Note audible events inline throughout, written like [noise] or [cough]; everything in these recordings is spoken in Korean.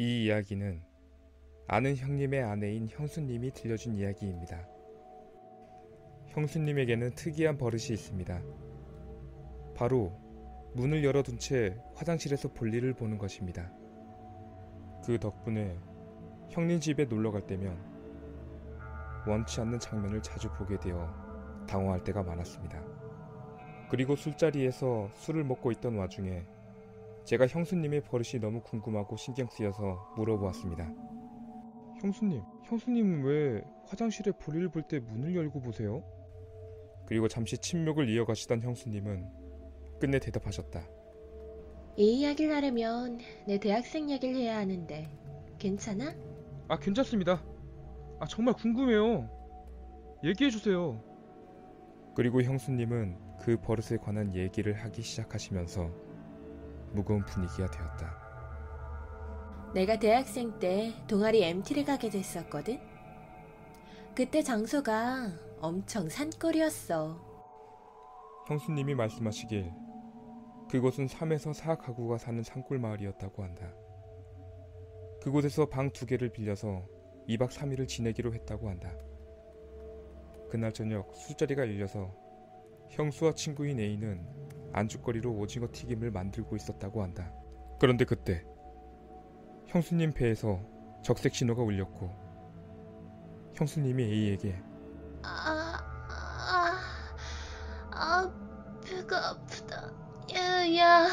이 이야기는 아는 형님의 아내인 형수님이 들려준 이야기입니다. 형수님에게는 특이한 버릇이 있습니다. 바로 문을 열어둔 채 화장실에서 볼일을 보는 것입니다. 그 덕분에 형님 집에 놀러 갈 때면 원치 않는 장면을 자주 보게 되어 당황할 때가 많았습니다. 그리고 술자리에서 술을 먹고 있던 와중에 제가 형수님의 버릇이 너무 궁금하고 신경 쓰여서 물어보았습니다. 형수님, 형수님은 왜 화장실에 볼일 볼 때 문을 열고 보세요? 그리고 잠시 침묵을 이어가시던 형수님은 끝내 대답하셨다. 이 이야기를 하려면 내 대학생 이야기를 해야 하는데 괜찮아? 아, 괜찮습니다. 아, 정말 궁금해요. 얘기해 주세요. 그리고 형수님은 그 버릇에 관한 얘기를 하기 시작하시면서 무거운 분위기가 되었다. 내가 대학생 때 동아리 MT를 가게 됐었거든. 그때 장소가 엄청 산골이었어. 형수님이 말씀하시길 그곳은 3에서 4 가구가 사는 산골 마을이었다고 한다. 그곳에서 방 두 개를 빌려서 2박 3일을 지내기로 했다고 한다. 그날 저녁 술자리가 열려서 형수와 친구인 A는 안주거리로 오징어 튀김을 만들고 있었다고 한다. 그런데 그때 형수님 배에서 적색 신호가 울렸고 형수님이 A에게 아, 아, 아, 배가 아프다. 야, 야,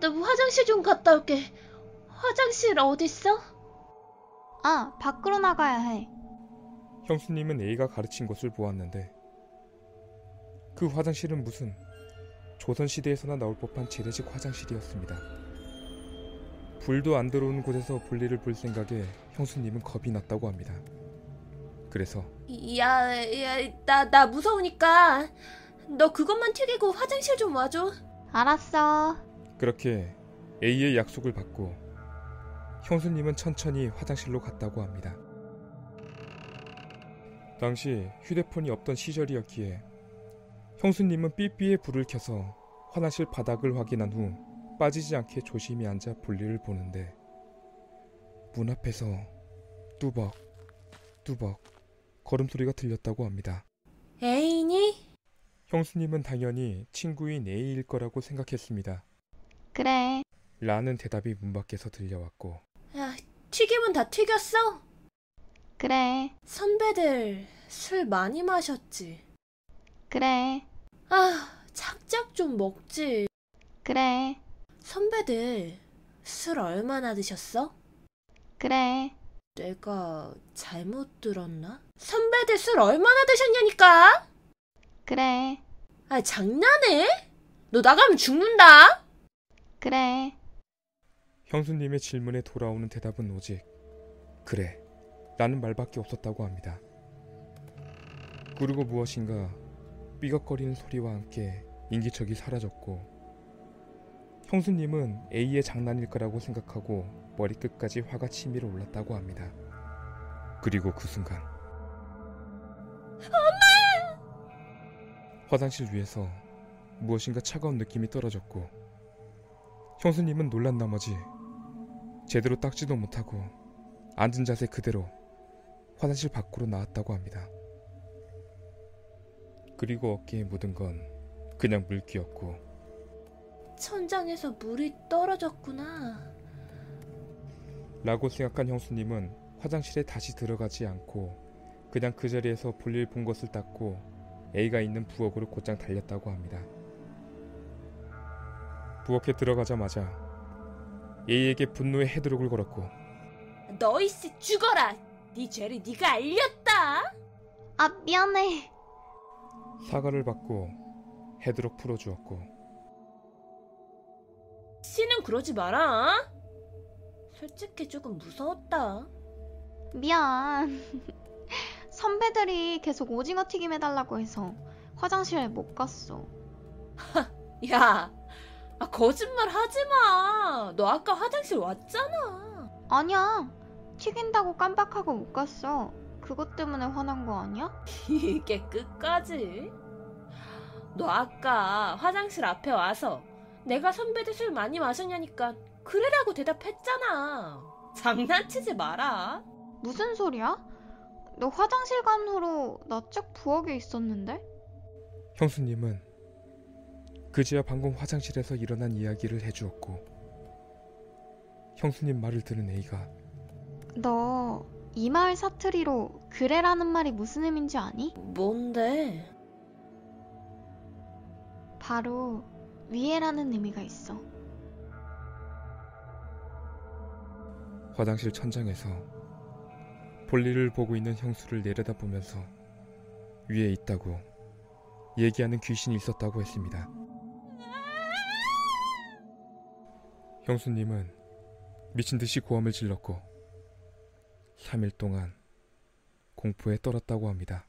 너 화장실 좀 갔다 올게. 화장실 어딨어? 아, 밖으로 나가야 해. 형수님은 A가 가르친 곳을 보았는데 그 화장실은 무슨 조선시대에서나 나올 법한 재래식 화장실이었습니다. 불도 안 들어오는 곳에서 볼일을 볼 생각에 형수님은 겁이 났다고 합니다. 그래서 야, 야, 나, 나 무서우니까 너 그것만 튀기고 화장실 좀 와줘. 알았어. 그렇게 A의 약속을 받고 형수님은 천천히 화장실로 갔다고 합니다. 당시 휴대폰이 없던 시절이었기에 형수님은 삐삐에 불을 켜서 화장실 바닥을 확인한 후 빠지지 않게 조심히 앉아 볼일을 보는데 문 앞에서 뚜벅 뚜벅 걸음소리가 들렸다고 합니다. 애인이? 형수님은 당연히 친구인 A일 거라고 생각했습니다. 그래. 라는 대답이 문 밖에서 들려왔고 야, 튀김은 다 튀겼어? 그래. 선배들 술 많이 마셨지. 그래. 아, 작작 좀 먹지. 그래. 선배들 술 얼마나 드셨어? 그래. 내가 잘못 들었나? 선배들 술 얼마나 드셨냐니까? 그래. 아, 장난해? 너 나가면 죽는다? 그래. 형수님의 질문에 돌아오는 대답은 오직 그래 라는 말밖에 없었다고 합니다. 그리고 무엇인가 삐걱거리는 소리와 함께 인기척이 사라졌고 형수님은 A의 장난일 거라고 생각하고 머리끝까지 화가 치밀어 올랐다고 합니다. 그리고 그 순간 엄마! 화장실 위에서 무엇인가 차가운 느낌이 떨어졌고 형수님은 놀란 나머지 제대로 닦지도 못하고 앉은 자세 그대로 화장실 밖으로 나왔다고 합니다. 그리고 어깨에 묻은 건 그냥 물기였고 천장에서 물이 떨어졌구나. 라고 생각한 형수님은 화장실에 다시 들어가지 않고 그냥 그 자리에서 볼일 본 것을 닦고 A가 있는 부엌으로 곧장 달렸다고 합니다. 부엌에 들어가자마자 A에게 분노의 헤드록을 걸었고 너이씨 죽어라. 네 죄를 네가 알렸다. 아, 미안해. 사과를 받고 헤드록 풀어주었고 씨는 그러지 마라. 솔직히 조금 무서웠다. 미안. [laughs] 선배들이 계속 오징어 튀김 해달라고 해서 화장실에 못 갔어. 야, 아, 거짓말 하지 마. 너 아까 화장실 왔잖아. 아니야. 튀긴다고 깜빡하고 못 갔어. 그것 때문에 화난 거 아니야? 이게 끝까지? 너 아까 화장실 앞에 와서 내가 선배들 술 많이 마셨냐니까 그래라고 대답했잖아. 장난치지 마라. 무슨 소리야? 너 화장실 간 후로 나 쭉 부엌에 있었는데? 형수님은 그제야 방금 화장실에서 일어난 이야기를 해주었고 형수님 말을 들은 A가 너 이 마을 사투리로 그래라는 말이 무슨 의미인지 아니? 뭔데? 바로 위에라는 의미가 있어. 화장실 천장에서 볼일을 보고 있는 형수를 내려다보면서 위에 있다고 얘기하는 귀신이 있었다고 했습니다. 형수님은 미친 듯이 고함을 질렀고 3일 동안 공포에 떨었다고 합니다.